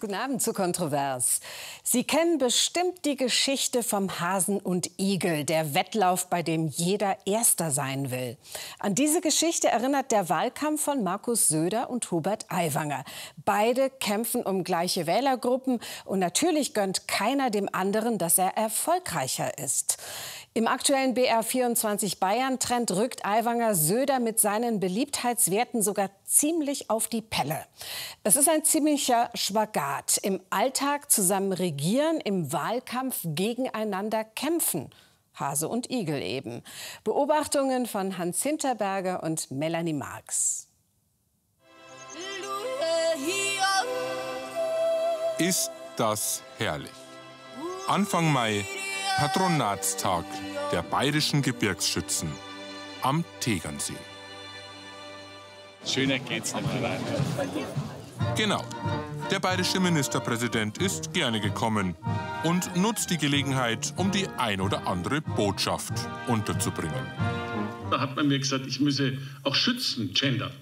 Guten Abend zu Kontrovers. Sie kennen bestimmt die Geschichte vom Hasen und Igel, der Wettlauf, bei dem jeder Erster sein will. An diese Geschichte erinnert der Wahlkampf von Markus Söder und Hubert Aiwanger. Beide kämpfen um gleiche Wählergruppen und natürlich gönnt keiner dem anderen, dass er erfolgreicher ist. Im aktuellen BR24 Bayern-Trend rückt Aiwanger Söder mit seinen Beliebtheitswerten sogar ziemlich auf die Pelle. Es ist ein ziemlicher Spagat. Im Alltag zusammen regieren, im Wahlkampf gegeneinander kämpfen. Hase und Igel eben. Beobachtungen von Hans Hinterberger und Melanie Marx. Ist das herrlich. Anfang Mai Patronatstag der bayerischen Gebirgsschützen am Tegernsee. Schöner geht's nicht mehr rein. Genau. Der bayerische Ministerpräsident ist gerne gekommen und nutzt die Gelegenheit, um die ein oder andere Botschaft unterzubringen. Da hat man mir gesagt, ich müsse auch Schützen gendern.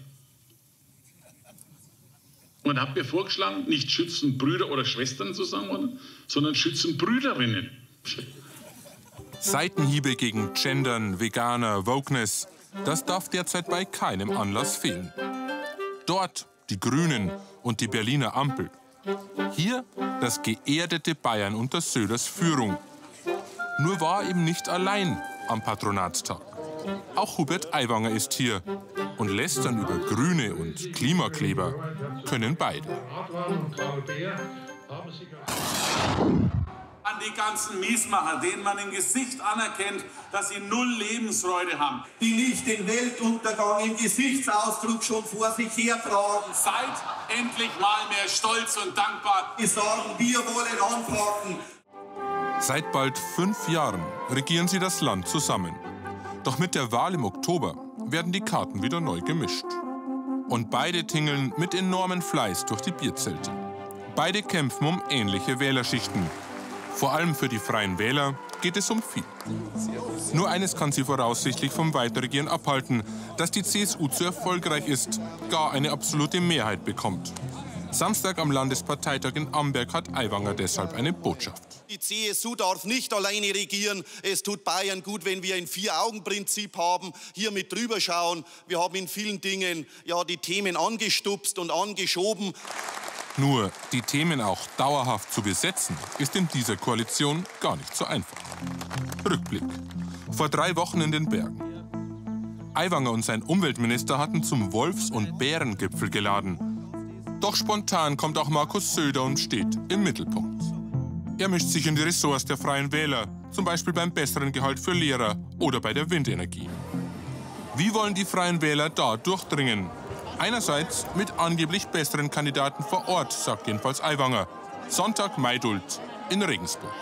Und hat mir vorgeschlagen, nicht Schützenbrüder oder Schwestern zu sagen, sondern Schützenbrüderinnen. Seitenhiebe gegen Gendern, Veganer, Wokeness, das darf derzeit bei keinem Anlass fehlen. Dort die Grünen und die Berliner Ampel. Hier das geerdete Bayern unter Söders Führung. Nur war eben nicht allein am Patronatstag. Auch Hubert Aiwanger ist hier und lästern über Grüne und Klimakleber können beide an die ganzen Miesmacher, denen man im Gesicht anerkennt, dass sie null Lebensfreude haben. Die nicht den Weltuntergang im Gesichtsausdruck schon vor sich hertragen. Seid endlich mal mehr stolz und dankbar. Die sagen, wir wollen anpacken. Seit bald fünf Jahren regieren sie das Land zusammen. Doch mit der Wahl im Oktober werden die Karten wieder neu gemischt. Und beide tingeln mit enormem Fleiß durch die Bierzelte. Beide kämpfen um ähnliche Wählerschichten, vor allem für die Freien Wähler geht es um viel. Nur eines kann sie voraussichtlich vom Weiterregieren abhalten, dass die CSU zu erfolgreich ist, gar eine absolute Mehrheit bekommt. Samstag am Landesparteitag in Amberg hat Aiwanger deshalb eine Botschaft. Die CSU darf nicht alleine regieren. Es tut Bayern gut, wenn wir ein Vier-Augen-Prinzip haben, hier mit drüber schauen. Wir haben in vielen Dingen ja, die Themen angestupst und angeschoben. Nur die Themen auch dauerhaft zu besetzen, ist in dieser Koalition gar nicht so einfach. Rückblick. Vor drei Wochen in den Bergen. Aiwanger und sein Umweltminister hatten zum Wolfs- und Bärengipfel geladen. Doch spontan kommt auch Markus Söder und steht im Mittelpunkt. Er mischt sich in die Ressorts der Freien Wähler, zum Beispiel beim besseren Gehalt für Lehrer oder bei der Windenergie. Wie wollen die Freien Wähler da durchdringen? Einerseits mit angeblich besseren Kandidaten vor Ort, sagt jedenfalls Aiwanger. Sonntag Maidult in Regensburg.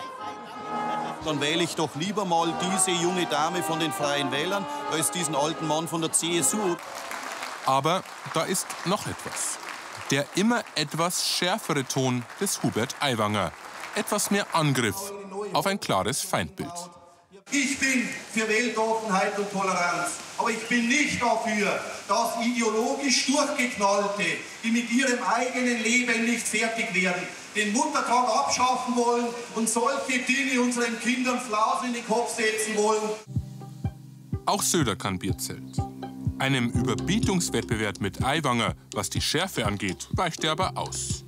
Dann wähle ich doch lieber mal diese junge Dame von den Freien Wählern als diesen alten Mann von der CSU. Aber da ist noch etwas. Der immer etwas schärfere Ton des Hubert Aiwanger. Etwas mehr Angriff auf ein klares Feindbild. Ich bin für Weltoffenheit und Toleranz, aber ich bin nicht dafür, dass ideologisch Durchgeknallte, die mit ihrem eigenen Leben nicht fertig werden, den Muttertag abschaffen wollen und solche Dinge unseren Kindern Flausen in den Kopf setzen wollen. Auch Söder kann Bierzelt. Einem Überbietungswettbewerb mit Aiwanger, was die Schärfe angeht, weicht er aber aus.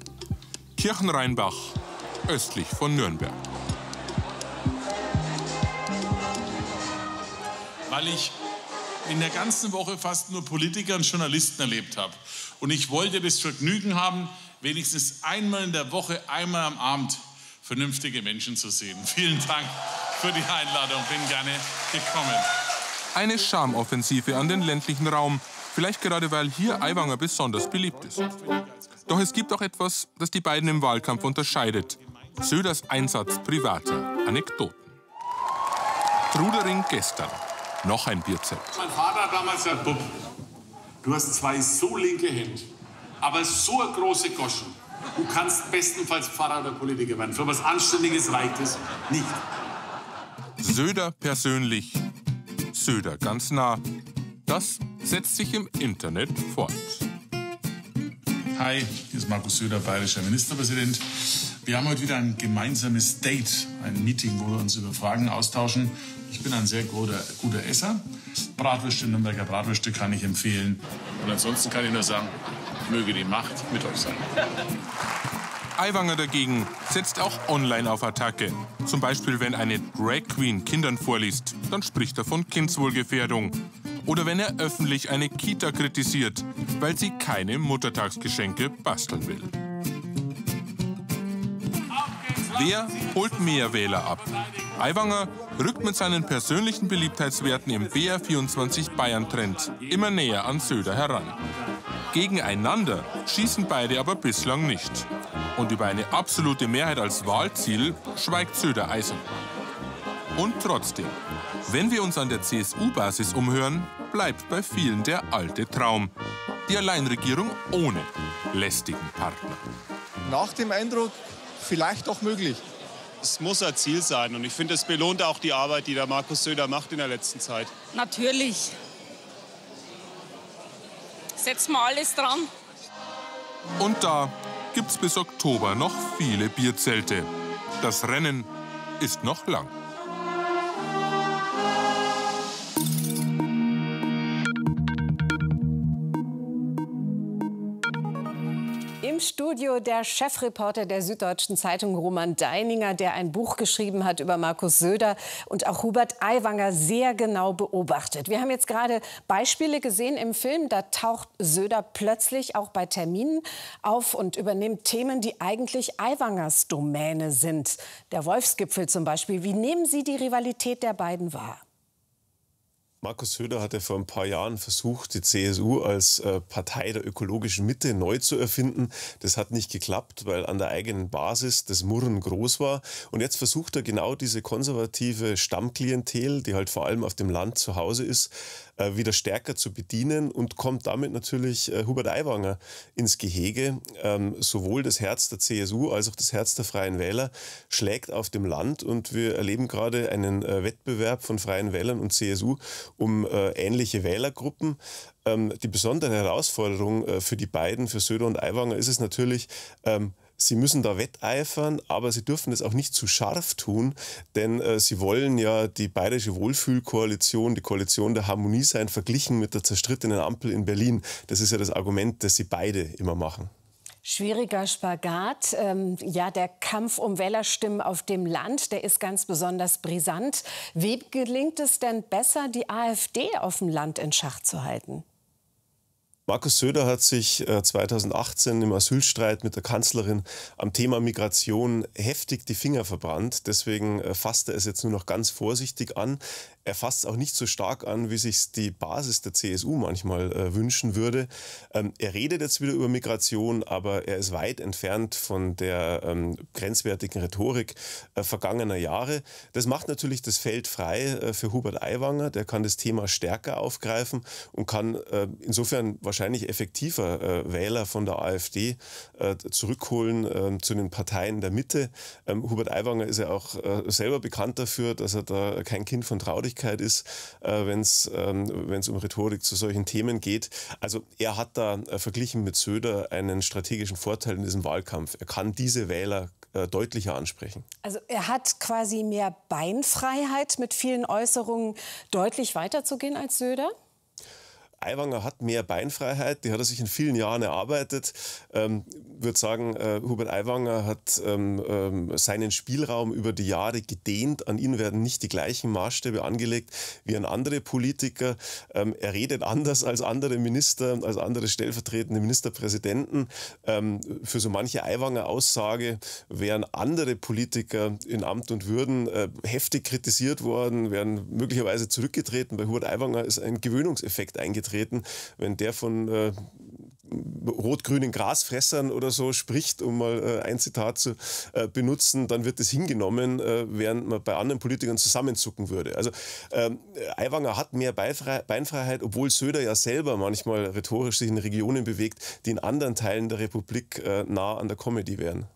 Kirchenrheinbach, östlich von Nürnberg. Weil ich in der ganzen Woche fast nur Politiker und Journalisten erlebt habe. Und ich wollte das Vergnügen haben, wenigstens einmal in der Woche, einmal am Abend vernünftige Menschen zu sehen. Vielen Dank für die Einladung, bin gerne gekommen. Eine Schamoffensive an den ländlichen Raum, vielleicht gerade weil hier Aiwanger besonders beliebt ist. Doch es gibt auch etwas, das die beiden im Wahlkampf unterscheidet. Söders Einsatz privater Anekdoten. Trudering gestern. Noch ein Bierzelt. Mein Vater hat damals gesagt, Bub, du hast zwei so linke Hände, aber so eine große Goschen. Du kannst bestenfalls Pfarrer oder Politiker werden. Für was Anständiges reicht es nicht. Söder persönlich, Söder ganz nah, das setzt sich im Internet fort. Hi, hier ist Markus Söder, bayerischer Ministerpräsident. Wir haben heute wieder ein gemeinsames Date, ein Meeting, wo wir uns über Fragen austauschen. Ich bin ein sehr guter, guter Esser. Bratwürste, Nürnberger Bratwürste kann ich empfehlen. Und ansonsten kann ich nur sagen, möge die Macht mit euch sein. Aiwanger dagegen setzt auch online auf Attacke. Zum Beispiel, wenn eine Drag Queen Kindern vorliest, dann spricht er von Kindswohlgefährdung. Oder wenn er öffentlich eine Kita kritisiert, weil sie keine Muttertagsgeschenke basteln will. Wer holt mehr Wähler ab? Aiwanger rückt mit seinen persönlichen Beliebtheitswerten im BR24 Bayern-Trend immer näher an Söder heran. Gegeneinander schießen beide aber bislang nicht. Und über eine absolute Mehrheit als Wahlziel schweigt Söder eisern. Und trotzdem, wenn wir uns an der CSU-Basis umhören, bleibt bei vielen der alte Traum. Die Alleinregierung ohne lästigen Partner. Nach dem Eindruck vielleicht doch möglich. Es muss ein Ziel sein und ich finde, es belohnt auch die Arbeit, die der Markus Söder macht in der letzten Zeit. Natürlich. Setzen wir alles dran. Und da gibt's bis Oktober noch viele Bierzelte. Das Rennen ist noch lang. Studio der Chefreporter der Süddeutschen Zeitung Roman Deininger, der ein Buch geschrieben hat über Markus Söder und auch Hubert Aiwanger sehr genau beobachtet. Wir haben jetzt gerade Beispiele gesehen im Film, da taucht Söder plötzlich auch bei Terminen auf und übernimmt Themen, die eigentlich Aiwangers Domäne sind. Der Wolfsgipfel zum Beispiel. Wie nehmen Sie die Rivalität der beiden wahr? Markus Söder hatte vor ein paar Jahren versucht, die CSU als äh, Partei der ökologischen Mitte neu zu erfinden. Das hat nicht geklappt, weil an der eigenen Basis das Murren groß war. Und jetzt versucht er genau diese konservative Stammklientel, die halt vor allem auf dem Land zu Hause ist, äh, wieder stärker zu bedienen und kommt damit natürlich äh, Hubert Aiwanger ins Gehege. Ähm, sowohl das Herz der CSU als auch das Herz der Freien Wähler schlägt auf dem Land und wir erleben gerade einen äh, Wettbewerb von Freien Wählern und CSU um ähnliche Wählergruppen. Ähm, die besondere Herausforderung für die beiden, für Söder und Aiwanger, ist es natürlich, ähm, Sie müssen da wetteifern, aber sie dürfen es auch nicht zu scharf tun, denn äh, sie wollen ja die bayerische Wohlfühlkoalition, die Koalition der Harmonie sein, verglichen mit der zerstrittenen Ampel in Berlin. Das ist ja das Argument, das sie beide immer machen. Schwieriger Spagat. Ähm, ja, der Kampf um Wählerstimmen auf dem Land, der ist ganz besonders brisant. Wie gelingt es denn besser, die AfD auf dem Land in Schach zu halten? Markus Söder hat sich 2018 äh, im Asylstreit mit der Kanzlerin am Thema Migration heftig die Finger verbrannt. Deswegen äh, fasst er es jetzt nur noch ganz vorsichtig an. Er fasst es auch nicht so stark an, wie sich die Basis der CSU manchmal äh, wünschen würde. Ähm, er redet jetzt wieder über Migration, aber er ist weit entfernt von der ähm, grenzwertigen Rhetorik äh, vergangener Jahre. Das macht natürlich das Feld frei äh, für Hubert Aiwanger. Der kann das Thema stärker aufgreifen und kann äh, insofern wahrscheinlich effektiver äh, Wähler von der AfD äh, zurückholen zu den Parteien der Mitte. Ähm, Hubert Aiwanger ist ja auch selber bekannt dafür, dass er da kein Kind von Traurigkeit ist, äh, wenn es ähm, um Rhetorik zu solchen Themen geht. Also er hat da äh, verglichen mit Söder einen strategischen Vorteil in diesem Wahlkampf. Er kann diese Wähler äh, deutlicher ansprechen. Also er hat quasi mehr Beinfreiheit mit vielen Äußerungen deutlich weiterzugehen als Söder? Aiwanger hat mehr Beinfreiheit, die hat er sich in vielen Jahren erarbeitet. Ähm, würde sagen, äh, Hubert Aiwanger hat ähm, ähm, seinen Spielraum über die Jahre gedehnt. An ihn werden nicht die gleichen Maßstäbe angelegt wie an andere Politiker. Ähm, er redet anders als andere Minister, als andere stellvertretende Ministerpräsidenten. Ähm, für so manche Aiwanger-Aussage wären andere Politiker in Amt und Würden äh, heftig kritisiert worden, wären möglicherweise zurückgetreten. Bei Hubert Aiwanger ist ein Gewöhnungseffekt eingetreten aufgetreten. Wenn der von äh, rot-grünen Grasfressern oder so spricht, um mal äh, ein Zitat zu äh, benutzen, dann wird es hingenommen, äh, während man bei anderen Politikern zusammenzucken würde. Also ähm, Aiwanger hat mehr Beifrei Beinfreiheit, obwohl Söder ja selber manchmal rhetorisch sich in Regionen bewegt, die in anderen Teilen der Republik äh, nah an der Comedy wären.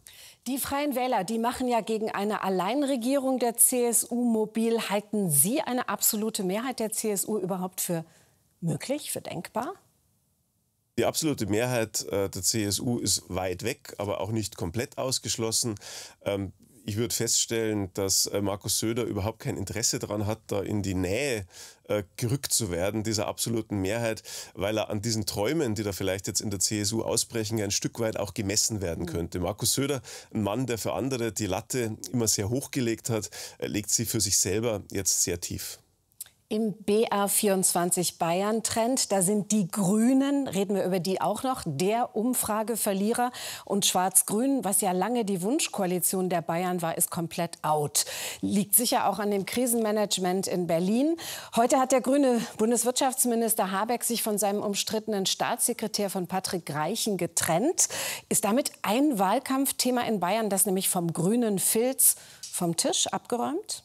Die Freien Wähler, die machen ja gegen eine Alleinregierung der CSU mobil. Halten Sie eine absolute Mehrheit der CSU überhaupt für möglich, für denkbar? Die absolute Mehrheit äh, der CSU ist weit weg, aber auch nicht komplett ausgeschlossen. Ähm, ich würde feststellen, dass äh, Markus Söder überhaupt kein Interesse daran hat, da in die Nähe äh, gerückt zu werden, dieser absoluten Mehrheit, weil er an diesen Träumen, die da vielleicht jetzt in der CSU ausbrechen, ein Stück weit auch gemessen werden könnte. Markus Söder, ein Mann, der für andere die Latte immer sehr hoch gelegt hat, legt sie für sich selber jetzt sehr tief. Im BR24 Bayern Trend, da sind die Grünen, reden wir über die auch noch, der Umfrageverlierer und Schwarz-Grün, was ja lange die Wunschkoalition der Bayern war, ist komplett out. Liegt sicher auch an dem Krisenmanagement in Berlin. Heute hat der grüne Bundeswirtschaftsminister Habeck sich von seinem umstrittenen Staatssekretär von Patrick Reichen getrennt. Ist damit ein Wahlkampfthema in Bayern, das nämlich vom grünen Filz vom Tisch abgeräumt?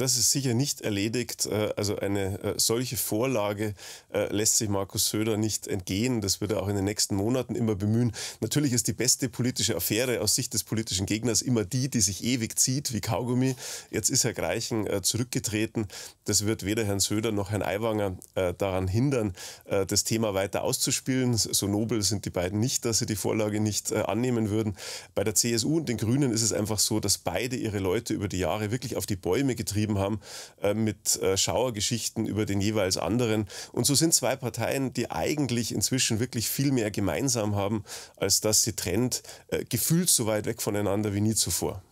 Das ist sicher nicht erledigt. Äh, also eine äh, solche Vorlage äh, lässt sich Markus Söder nicht entgehen. Das wird er auch in den nächsten Monaten immer bemühen. Natürlich ist die beste politische Affäre aus Sicht des politischen Gegners immer die, die sich ewig zieht wie Kaugummi. Jetzt ist Herr Greichen zurückgetreten. Das wird weder Herrn Söder noch Herrn Aiwanger daran hindern, das Thema weiter auszuspielen. So nobel sind die beiden nicht, dass sie die Vorlage nicht annehmen würden. Bei der CSU und den Grünen ist es einfach so, dass beide ihre Leute über die Jahre wirklich auf die Bäume getrieben geschrieben haben, äh, mit äh, Schauergeschichten über den jeweils anderen. Und so sind zwei Parteien, die eigentlich inzwischen wirklich viel mehr gemeinsam haben, als dass sie trennt, äh, gefühlt so weit weg voneinander wie nie zuvor.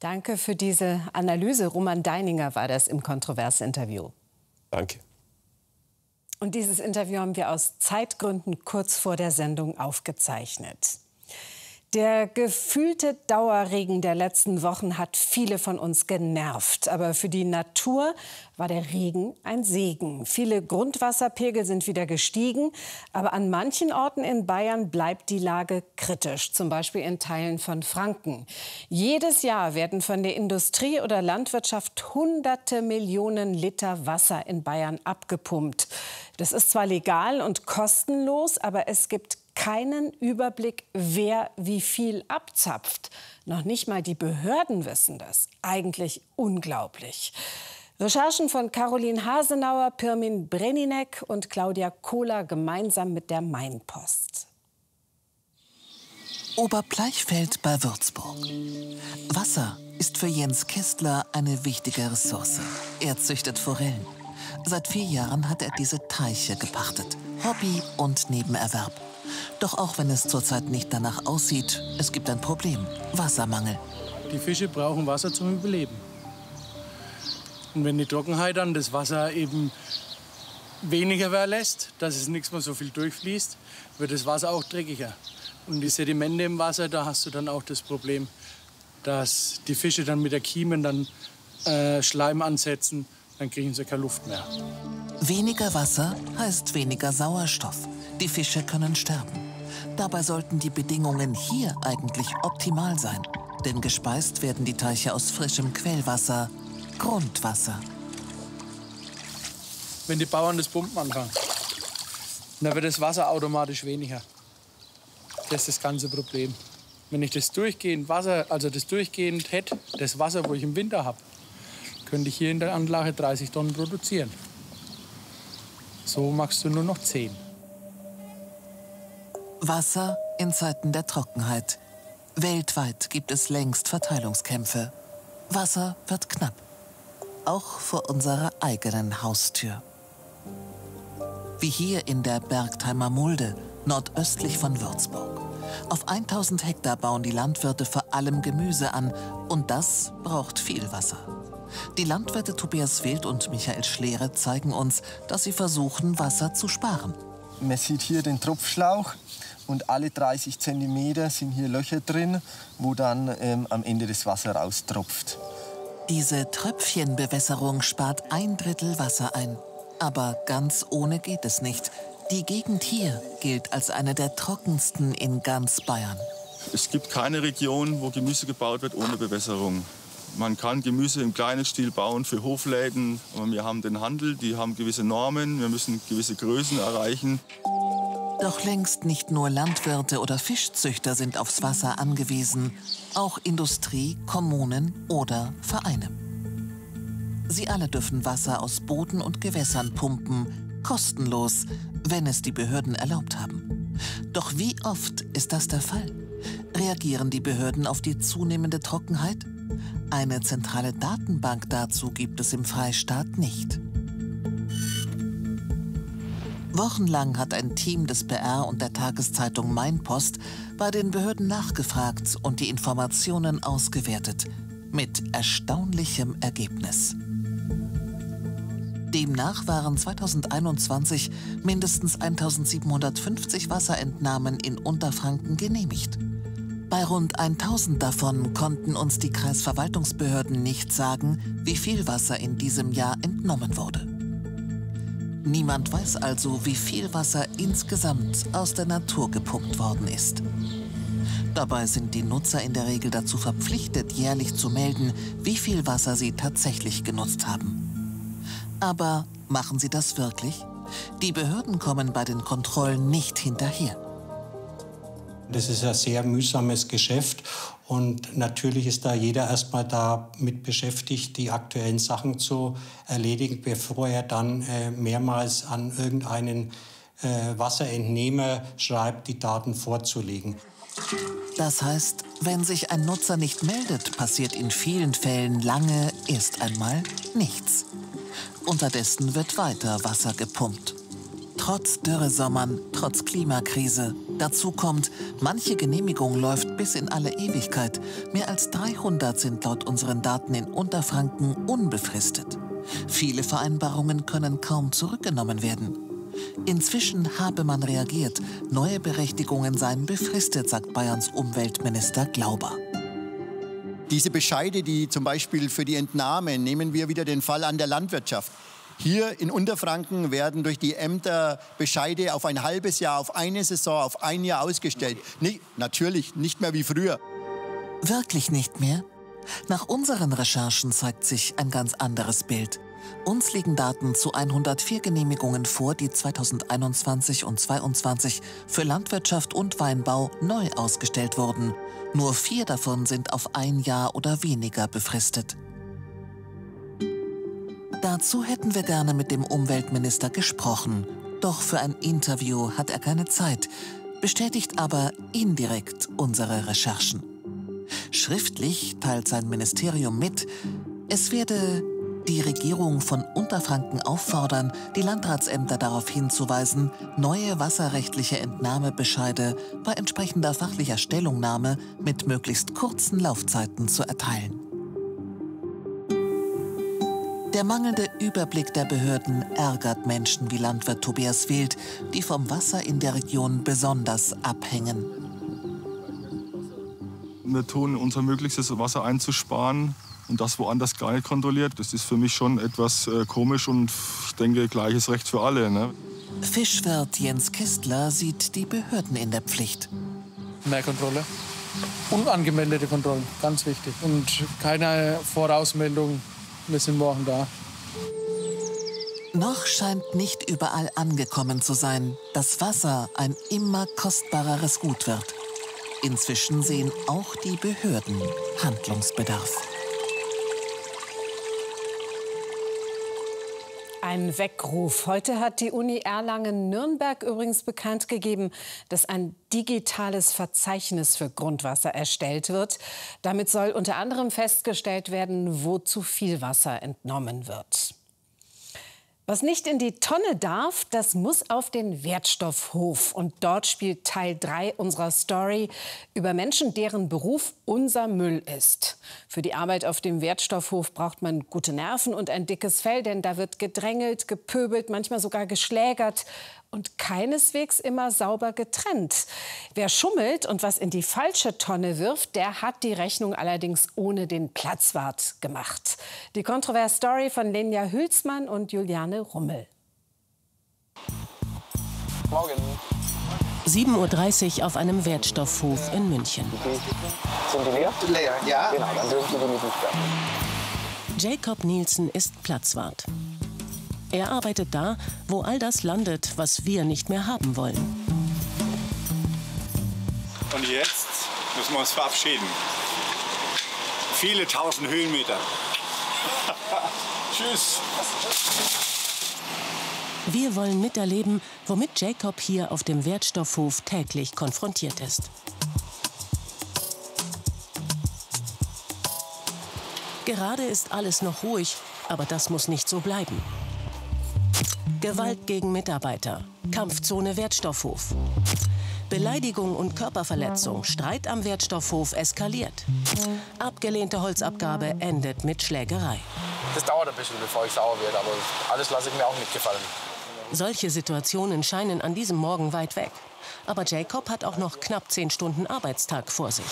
Danke für diese Analyse. Roman Deininger war das im Kontroversinterview. Danke. Und dieses Interview haben wir aus Zeitgründen kurz vor der Sendung aufgezeichnet. Der gefühlte Dauerregen der letzten Wochen hat viele von uns genervt. Aber für die Natur war der Regen ein Segen. Viele Grundwasserpegel sind wieder gestiegen. Aber an manchen Orten in Bayern bleibt die Lage kritisch, zum Beispiel in Teilen von Franken. Jedes Jahr werden von der Industrie oder Landwirtschaft hunderte Millionen Liter Wasser in Bayern abgepumpt. Das ist zwar legal und kostenlos, aber es gibt keinen Überblick, wer wie viel abzapft. Noch nicht mal die Behörden wissen das. Eigentlich unglaublich. Recherchen von Caroline Hasenauer, Pirmin Breninek und Claudia Kohler gemeinsam mit der Mainpost. Oberbleichfeld bei Würzburg. Wasser ist für Jens Kistler eine wichtige Ressource. Er züchtet Forellen. Seit vier Jahren hat er diese Teiche gepachtet. Hobby und Nebenerwerb. Doch auch wenn es zurzeit nicht danach aussieht, es gibt ein Problem. Wassermangel. Die Fische brauchen Wasser zum Überleben. Und wenn die Trockenheit dann das Wasser eben weniger lässt, dass es nichts mehr so viel durchfließt, wird das Wasser auch dreckiger. Und die Sedimente im Wasser, da hast du dann auch das Problem, dass die Fische dann mit der Kiemen dann äh, Schleim ansetzen, dann kriegen sie keine Luft mehr. Weniger Wasser heißt weniger Sauerstoff. Die Fische können sterben. Dabei sollten die Bedingungen hier eigentlich optimal sein. Denn gespeist werden die Teiche aus frischem Quellwasser, Grundwasser. Wenn die Bauern das Pumpen anfangen, dann wird das Wasser automatisch weniger. Das ist das ganze Problem. Wenn ich das durchgehend Wasser, also das durchgehend hätte, das Wasser, wo ich im Winter habe, könnte ich hier in der Anlage 30 Tonnen produzieren. So machst du nur noch 10. Wasser in Zeiten der Trockenheit. Weltweit gibt es längst Verteilungskämpfe. Wasser wird knapp. Auch vor unserer eigenen Haustür. Wie hier in der Bergtheimer Mulde, nordöstlich von Würzburg. Auf 1000 Hektar bauen die Landwirte vor allem Gemüse an und das braucht viel Wasser. Die Landwirte Tobias Wild und Michael Schlere zeigen uns, dass sie versuchen, Wasser zu sparen. Man sieht hier den Tropfschlauch und alle 30 cm sind hier Löcher drin, wo dann ähm, am Ende das Wasser raustropft. Diese Tröpfchenbewässerung spart ein Drittel Wasser ein. Aber ganz ohne geht es nicht. Die Gegend hier gilt als eine der trockensten in ganz Bayern. Es gibt keine Region, wo Gemüse gebaut wird ohne Bewässerung. Man kann Gemüse im kleinen Stil bauen für Hofläden. Wir haben den Handel, die haben gewisse Normen. Wir müssen gewisse Größen erreichen. Doch längst nicht nur Landwirte oder Fischzüchter sind aufs Wasser angewiesen, auch Industrie, Kommunen oder Vereine. Sie alle dürfen Wasser aus Boden und Gewässern pumpen, kostenlos, wenn es die Behörden erlaubt haben. Doch wie oft ist das der Fall? Reagieren die Behörden auf die zunehmende Trockenheit? Eine zentrale Datenbank dazu gibt es im Freistaat nicht. Wochenlang hat ein Team des PR und der Tageszeitung Mainpost bei den Behörden nachgefragt und die Informationen ausgewertet. Mit erstaunlichem Ergebnis. Demnach waren 2021 mindestens 1750 Wasserentnahmen in Unterfranken genehmigt. Bei rund 1000 davon konnten uns die Kreisverwaltungsbehörden nicht sagen, wie viel Wasser in diesem Jahr entnommen wurde. Niemand weiß also, wie viel Wasser insgesamt aus der Natur gepumpt worden ist. Dabei sind die Nutzer in der Regel dazu verpflichtet, jährlich zu melden, wie viel Wasser sie tatsächlich genutzt haben. Aber machen sie das wirklich? Die Behörden kommen bei den Kontrollen nicht hinterher. Das ist ein sehr mühsames Geschäft und natürlich ist da jeder erstmal damit beschäftigt, die aktuellen Sachen zu erledigen, bevor er dann äh, mehrmals an irgendeinen äh, Wasserentnehmer schreibt, die Daten vorzulegen. Das heißt, wenn sich ein Nutzer nicht meldet, passiert in vielen Fällen lange erst einmal nichts. Unterdessen wird weiter Wasser gepumpt. Trotz Dürresommern, trotz Klimakrise. Dazu kommt, manche Genehmigung läuft bis in alle Ewigkeit. Mehr als 300 sind laut unseren Daten in Unterfranken unbefristet. Viele Vereinbarungen können kaum zurückgenommen werden. Inzwischen habe man reagiert. Neue Berechtigungen seien befristet, sagt Bayerns Umweltminister Glauber. Diese Bescheide, die zum Beispiel für die Entnahme, nehmen wir wieder den Fall an der Landwirtschaft. Hier in Unterfranken werden durch die Ämter Bescheide auf ein halbes Jahr, auf eine Saison, auf ein Jahr ausgestellt. Nicht, natürlich nicht mehr wie früher. Wirklich nicht mehr? Nach unseren Recherchen zeigt sich ein ganz anderes Bild. Uns liegen Daten zu 104 Genehmigungen vor, die 2021 und 2022 für Landwirtschaft und Weinbau neu ausgestellt wurden. Nur vier davon sind auf ein Jahr oder weniger befristet. Dazu hätten wir gerne mit dem Umweltminister gesprochen. Doch für ein Interview hat er keine Zeit, bestätigt aber indirekt unsere Recherchen. Schriftlich teilt sein Ministerium mit, es werde die Regierung von Unterfranken auffordern, die Landratsämter darauf hinzuweisen, neue wasserrechtliche Entnahmebescheide bei entsprechender fachlicher Stellungnahme mit möglichst kurzen Laufzeiten zu erteilen. Der mangelnde Überblick der Behörden ärgert Menschen wie Landwirt Tobias Wild, die vom Wasser in der Region besonders abhängen. Wir tun unser Möglichstes, Wasser einzusparen und das woanders gar nicht kontrolliert. Das ist für mich schon etwas äh, komisch und ich denke, gleiches Recht für alle. Ne? Fischwirt Jens Kistler sieht die Behörden in der Pflicht. Mehr Kontrolle. Unangemeldete Kontrollen, ganz wichtig. Und keine Vorausmeldung wir sind morgen da. Noch scheint nicht überall angekommen zu sein, dass Wasser ein immer kostbareres Gut wird. Inzwischen sehen auch die Behörden Handlungsbedarf. Ein Weckruf. Heute hat die Uni Erlangen-Nürnberg übrigens bekannt gegeben, dass ein digitales Verzeichnis für Grundwasser erstellt wird. Damit soll unter anderem festgestellt werden, wo zu viel Wasser entnommen wird. Was nicht in die Tonne darf, das muss auf den Wertstoffhof. Und dort spielt Teil 3 unserer Story über Menschen, deren Beruf unser Müll ist. Für die Arbeit auf dem Wertstoffhof braucht man gute Nerven und ein dickes Fell, denn da wird gedrängelt, gepöbelt, manchmal sogar geschlägert und keineswegs immer sauber getrennt. Wer schummelt und was in die falsche Tonne wirft, der hat die Rechnung allerdings ohne den Platzwart gemacht. Die kontroverse Story von Lenja Hülsmann und Juliane Rummel. Morgen. 7.30 Uhr auf einem Wertstoffhof in München. Sind die leer? Leer, ja. Genau, dann dürfen Sie die nicht Jacob Nielsen ist Platzwart. Er arbeitet da, wo all das landet, was wir nicht mehr haben wollen. Und jetzt müssen wir uns verabschieden. Viele tausend Höhenmeter. Tschüss. Wir wollen miterleben, womit Jacob hier auf dem Wertstoffhof täglich konfrontiert ist. Gerade ist alles noch ruhig, aber das muss nicht so bleiben. Gewalt gegen Mitarbeiter, Kampfzone Wertstoffhof. Beleidigung und Körperverletzung, Streit am Wertstoffhof eskaliert. Abgelehnte Holzabgabe endet mit Schlägerei. Das dauert ein bisschen, bevor ich sauer werde, aber alles lasse ich mir auch nicht gefallen. Solche Situationen scheinen an diesem Morgen weit weg. Aber Jacob hat auch noch knapp zehn Stunden Arbeitstag vor sich.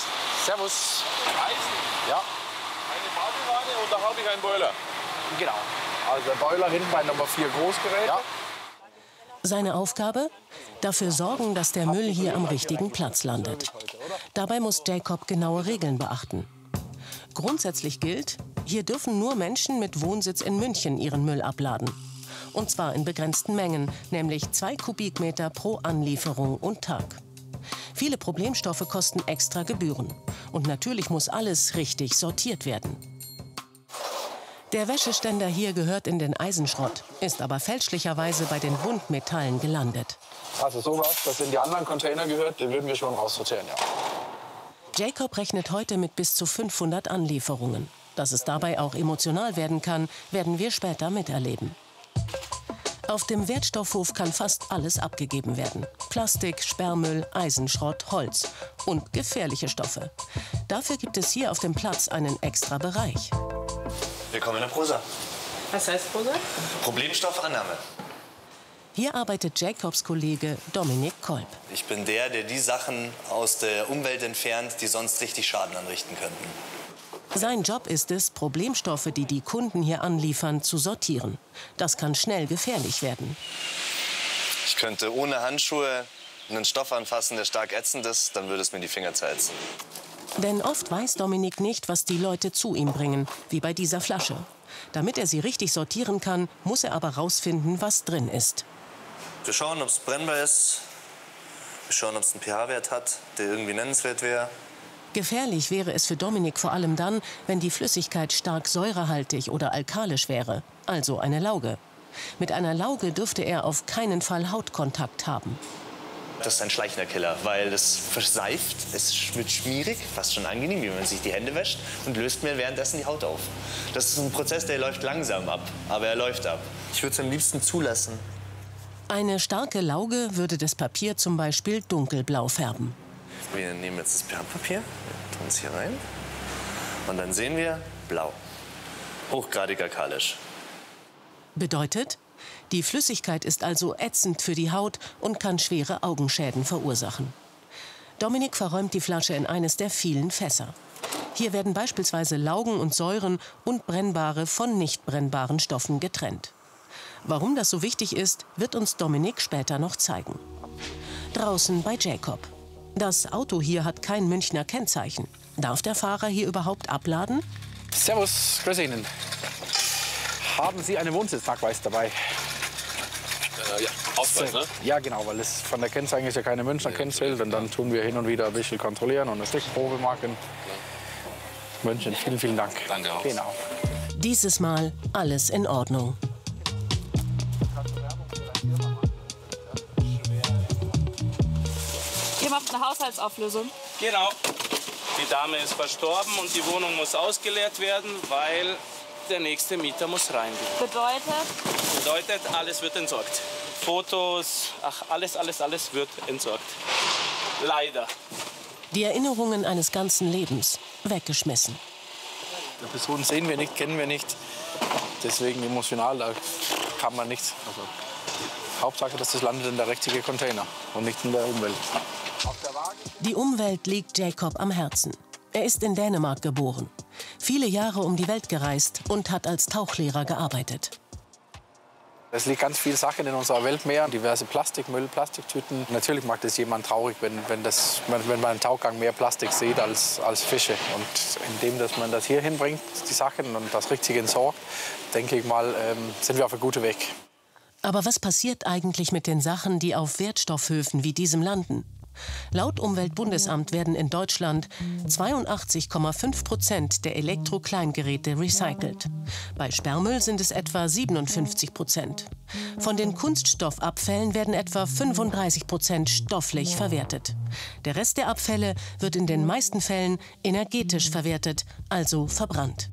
Servus. Eisen? Ja. Eine Badewanne und da habe ich einen Boiler. Genau. Also der Boiler hinten bei Nummer 4 Großgerät. Ja. Seine Aufgabe? Dafür sorgen, dass der Müll hier am richtigen Platz landet. Dabei muss Jacob genaue Regeln beachten. Grundsätzlich gilt, hier dürfen nur Menschen mit Wohnsitz in München ihren Müll abladen. Und zwar in begrenzten Mengen, nämlich zwei Kubikmeter pro Anlieferung und Tag. Viele Problemstoffe kosten extra Gebühren. Und natürlich muss alles richtig sortiert werden. Der Wäscheständer hier gehört in den Eisenschrott, ist aber fälschlicherweise bei den Buntmetallen gelandet. Also sowas, das in die anderen Container gehört, den würden wir schon raussortieren, ja. Jacob rechnet heute mit bis zu 500 Anlieferungen. Dass es dabei auch emotional werden kann, werden wir später miterleben. Auf dem Wertstoffhof kann fast alles abgegeben werden. Plastik, Sperrmüll, Eisenschrott, Holz und gefährliche Stoffe. Dafür gibt es hier auf dem Platz einen extra Bereich. Willkommen in der Prosa. Was heißt Prosa? Problemstoffannahme. Hier arbeitet Jacobs Kollege Dominik Kolb. Ich bin der, der die Sachen aus der Umwelt entfernt, die sonst richtig Schaden anrichten könnten. Sein Job ist es, Problemstoffe, die die Kunden hier anliefern, zu sortieren. Das kann schnell gefährlich werden. Ich könnte ohne Handschuhe einen Stoff anfassen, der stark ätzend ist, dann würde es mir die Finger zerätzen. Denn oft weiß Dominik nicht, was die Leute zu ihm bringen, wie bei dieser Flasche. Damit er sie richtig sortieren kann, muss er aber rausfinden, was drin ist. Wir schauen, ob es brennbar ist. Wir schauen, ob es einen pH-Wert hat, der irgendwie nennenswert wäre. Gefährlich wäre es für Dominik vor allem dann, wenn die Flüssigkeit stark säurehaltig oder alkalisch wäre, also eine Lauge. Mit einer Lauge dürfte er auf keinen Fall Hautkontakt haben. Das ist ein schleichender Killer, weil es verseift, es wird schmierig, fast schon angenehm, wie wenn man sich die Hände wäscht und löst mir währenddessen die Haut auf. Das ist ein Prozess, der läuft langsam ab, aber er läuft ab. Ich würde es am liebsten zulassen. Eine starke Lauge würde das Papier zum Beispiel dunkelblau färben. Wir nehmen jetzt das pH-Papier, tun es hier rein und dann sehen wir blau. Hochgradig alkalisch. Bedeutet, die Flüssigkeit ist also ätzend für die Haut und kann schwere Augenschäden verursachen. Dominik verräumt die Flasche in eines der vielen Fässer. Hier werden beispielsweise Laugen und Säuren und brennbare von nicht brennbaren Stoffen getrennt. Warum das so wichtig ist, wird uns Dominik später noch zeigen. Draußen bei Jacob. Das Auto hier hat kein Münchner Kennzeichen. Darf der Fahrer hier überhaupt abladen? Servus, grüß Ihnen. Haben Sie einen Wohnsitznachweis dabei? Äh, ja, Ausweis, ne? Ja, genau, weil es von der Kennzeichen ist ja keine Münchner Kennzeichen. Und dann tun wir hin und wieder ein bisschen kontrollieren und eine Stichprobe machen. München, vielen, vielen Dank. Danke auch. Genau. Dieses Mal alles in Ordnung. Ihr macht eine Haushaltsauflösung. Genau. Die Dame ist verstorben und die Wohnung muss ausgeleert werden, weil der nächste Mieter muss rein. Bedeutet? Bedeutet, alles wird entsorgt. Fotos, ach, alles, alles, alles wird entsorgt. Leider. Die Erinnerungen eines ganzen Lebens weggeschmissen. Die Person sehen wir nicht, kennen wir nicht. Deswegen emotional, da kann man nichts. Also, Hauptsache, dass das landet in der richtigen Container und nicht in der Umwelt. Die Umwelt liegt Jacob am Herzen. Er ist in Dänemark geboren, viele Jahre um die Welt gereist und hat als Tauchlehrer gearbeitet. Es liegt ganz viel Sachen in unserer Weltmeer, diverse Plastikmüll, Plastiktüten. Natürlich macht es jemand traurig, wenn, wenn, das, wenn man im Tauchgang mehr Plastik sieht als, als Fische. Und indem dass man das hier hinbringt, die Sachen, und das richtig entsorgt, denke ich mal, ähm, sind wir auf einem guten Weg. Aber was passiert eigentlich mit den Sachen, die auf Wertstoffhöfen wie diesem landen? Laut Umweltbundesamt werden in Deutschland 82,5 Prozent der Elektrokleingeräte recycelt. Bei Sperrmüll sind es etwa 57 Prozent. Von den Kunststoffabfällen werden etwa 35 Prozent stofflich verwertet. Der Rest der Abfälle wird in den meisten Fällen energetisch verwertet, also verbrannt.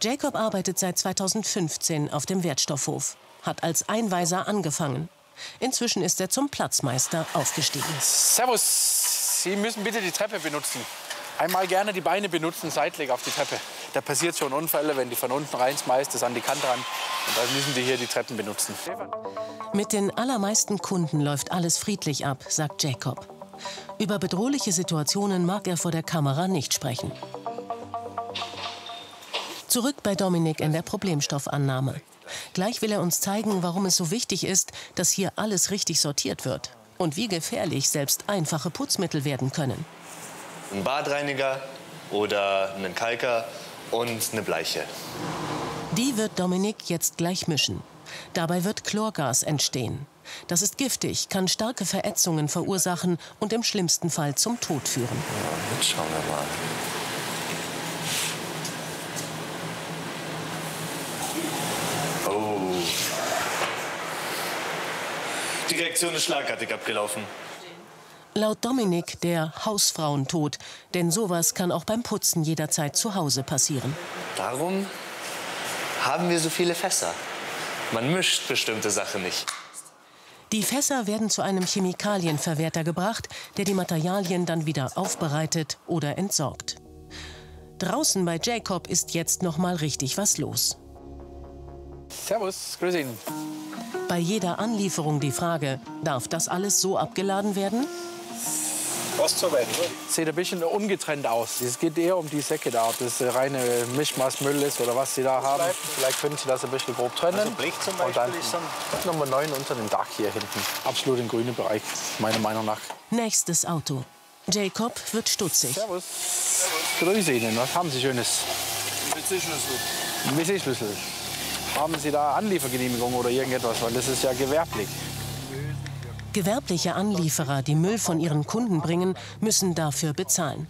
Jacob arbeitet seit 2015 auf dem Wertstoffhof, hat als Einweiser angefangen. Inzwischen ist er zum Platzmeister aufgestiegen. Servus, Sie müssen bitte die Treppe benutzen. Einmal gerne die Beine benutzen, seitlich auf die Treppe. Da passiert schon Unfälle, wenn die von unten reinschmeißt, das an die Kante ran. Und dann müssen die hier die Treppen benutzen. Mit den allermeisten Kunden läuft alles friedlich ab, sagt Jacob. Über bedrohliche Situationen mag er vor der Kamera nicht sprechen. Zurück bei Dominik in der Problemstoffannahme. Gleich will er uns zeigen, warum es so wichtig ist, dass hier alles richtig sortiert wird und wie gefährlich selbst einfache Putzmittel werden können. Ein Badreiniger oder einen Kalker und eine Bleiche. Die wird Dominik jetzt gleich mischen. Dabei wird Chlorgas entstehen. Das ist giftig, kann starke Verätzungen verursachen und im schlimmsten Fall zum Tod führen. Ja, jetzt schauen wir mal. Die Reaktion ist schlagartig abgelaufen. Laut Dominik der Hausfrauentod, denn sowas kann auch beim Putzen jederzeit zu Hause passieren. Darum haben wir so viele Fässer. Man mischt bestimmte Sachen nicht. Die Fässer werden zu einem Chemikalienverwerter gebracht, der die Materialien dann wieder aufbereitet oder entsorgt. Draußen bei Jacob ist jetzt noch mal richtig was los. Servus, grüß ihn. Bei jeder Anlieferung die Frage, darf das alles so abgeladen werden? Was zur Welt, Sieht ein bisschen ungetrennt aus. Es geht eher um die Säcke da, ob das reine Mischmaßmüll ist oder was Sie da haben. Vielleicht können Sie das ein bisschen grob trennen. Also Blech zum Und dann Beispiel ist dann- Nummer 9 unter dem Dach hier hinten. Absolut im grünen Bereich, meiner Meinung nach. Nächstes Auto. Jacob wird stutzig. Servus. Grüße Ihnen. Was haben Sie Schönes? Ein WC-Schlüssel. Haben Sie da Anliefergenehmigung oder irgendetwas? Weil das ist ja gewerblich. Gewerbliche Anlieferer, die Müll von ihren Kunden bringen, müssen dafür bezahlen.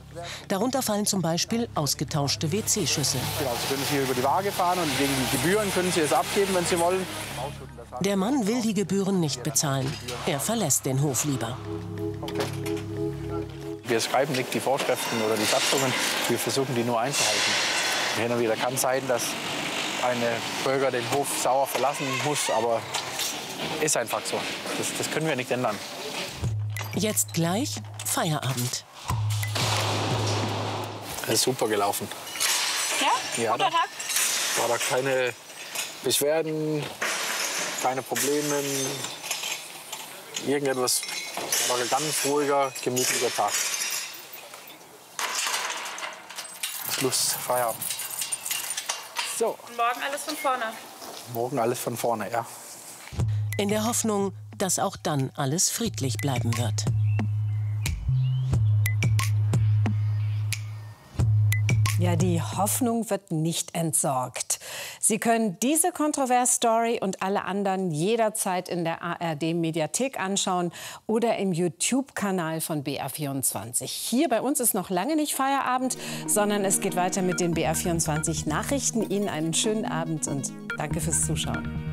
Darunter fallen zum Beispiel ausgetauschte WC-Schüsseln. Genau, Sie können hier über die Waage fahren und wegen die Gebühren können Sie es abgeben, wenn Sie wollen. Der Mann will die Gebühren nicht bezahlen. Er verlässt den Hof lieber. Wir schreiben nicht die Vorschriften oder die Satzungen, wir versuchen die nur einzuhalten. Hin und wieder kann es sein, dass ein Bürger den Hof sauer verlassen muss, aber ist einfach so. Das, das können wir nicht ändern. Jetzt gleich Feierabend. Das ist super gelaufen. Ja? Ja, Guter Tag? War da keine Beschwerden, keine Probleme, irgendetwas. War ein ganz ruhiger, gemütlicher Tag. Schluss, Feierabend. So, Und morgen alles von vorne. morgen alles von vorne, ja. In der Hoffnung, dass auch dann alles friedlich bleiben wird. Ja, die Hoffnung wird nicht entsorgt. Sie können diese Kontrovers-Story und alle anderen jederzeit in der ARD-Mediathek anschauen oder im YouTube-Kanal von BR24. Hier bei uns ist noch lange nicht Feierabend, sondern es geht weiter mit den BR24-Nachrichten. Ihnen einen schönen Abend und danke fürs Zuschauen.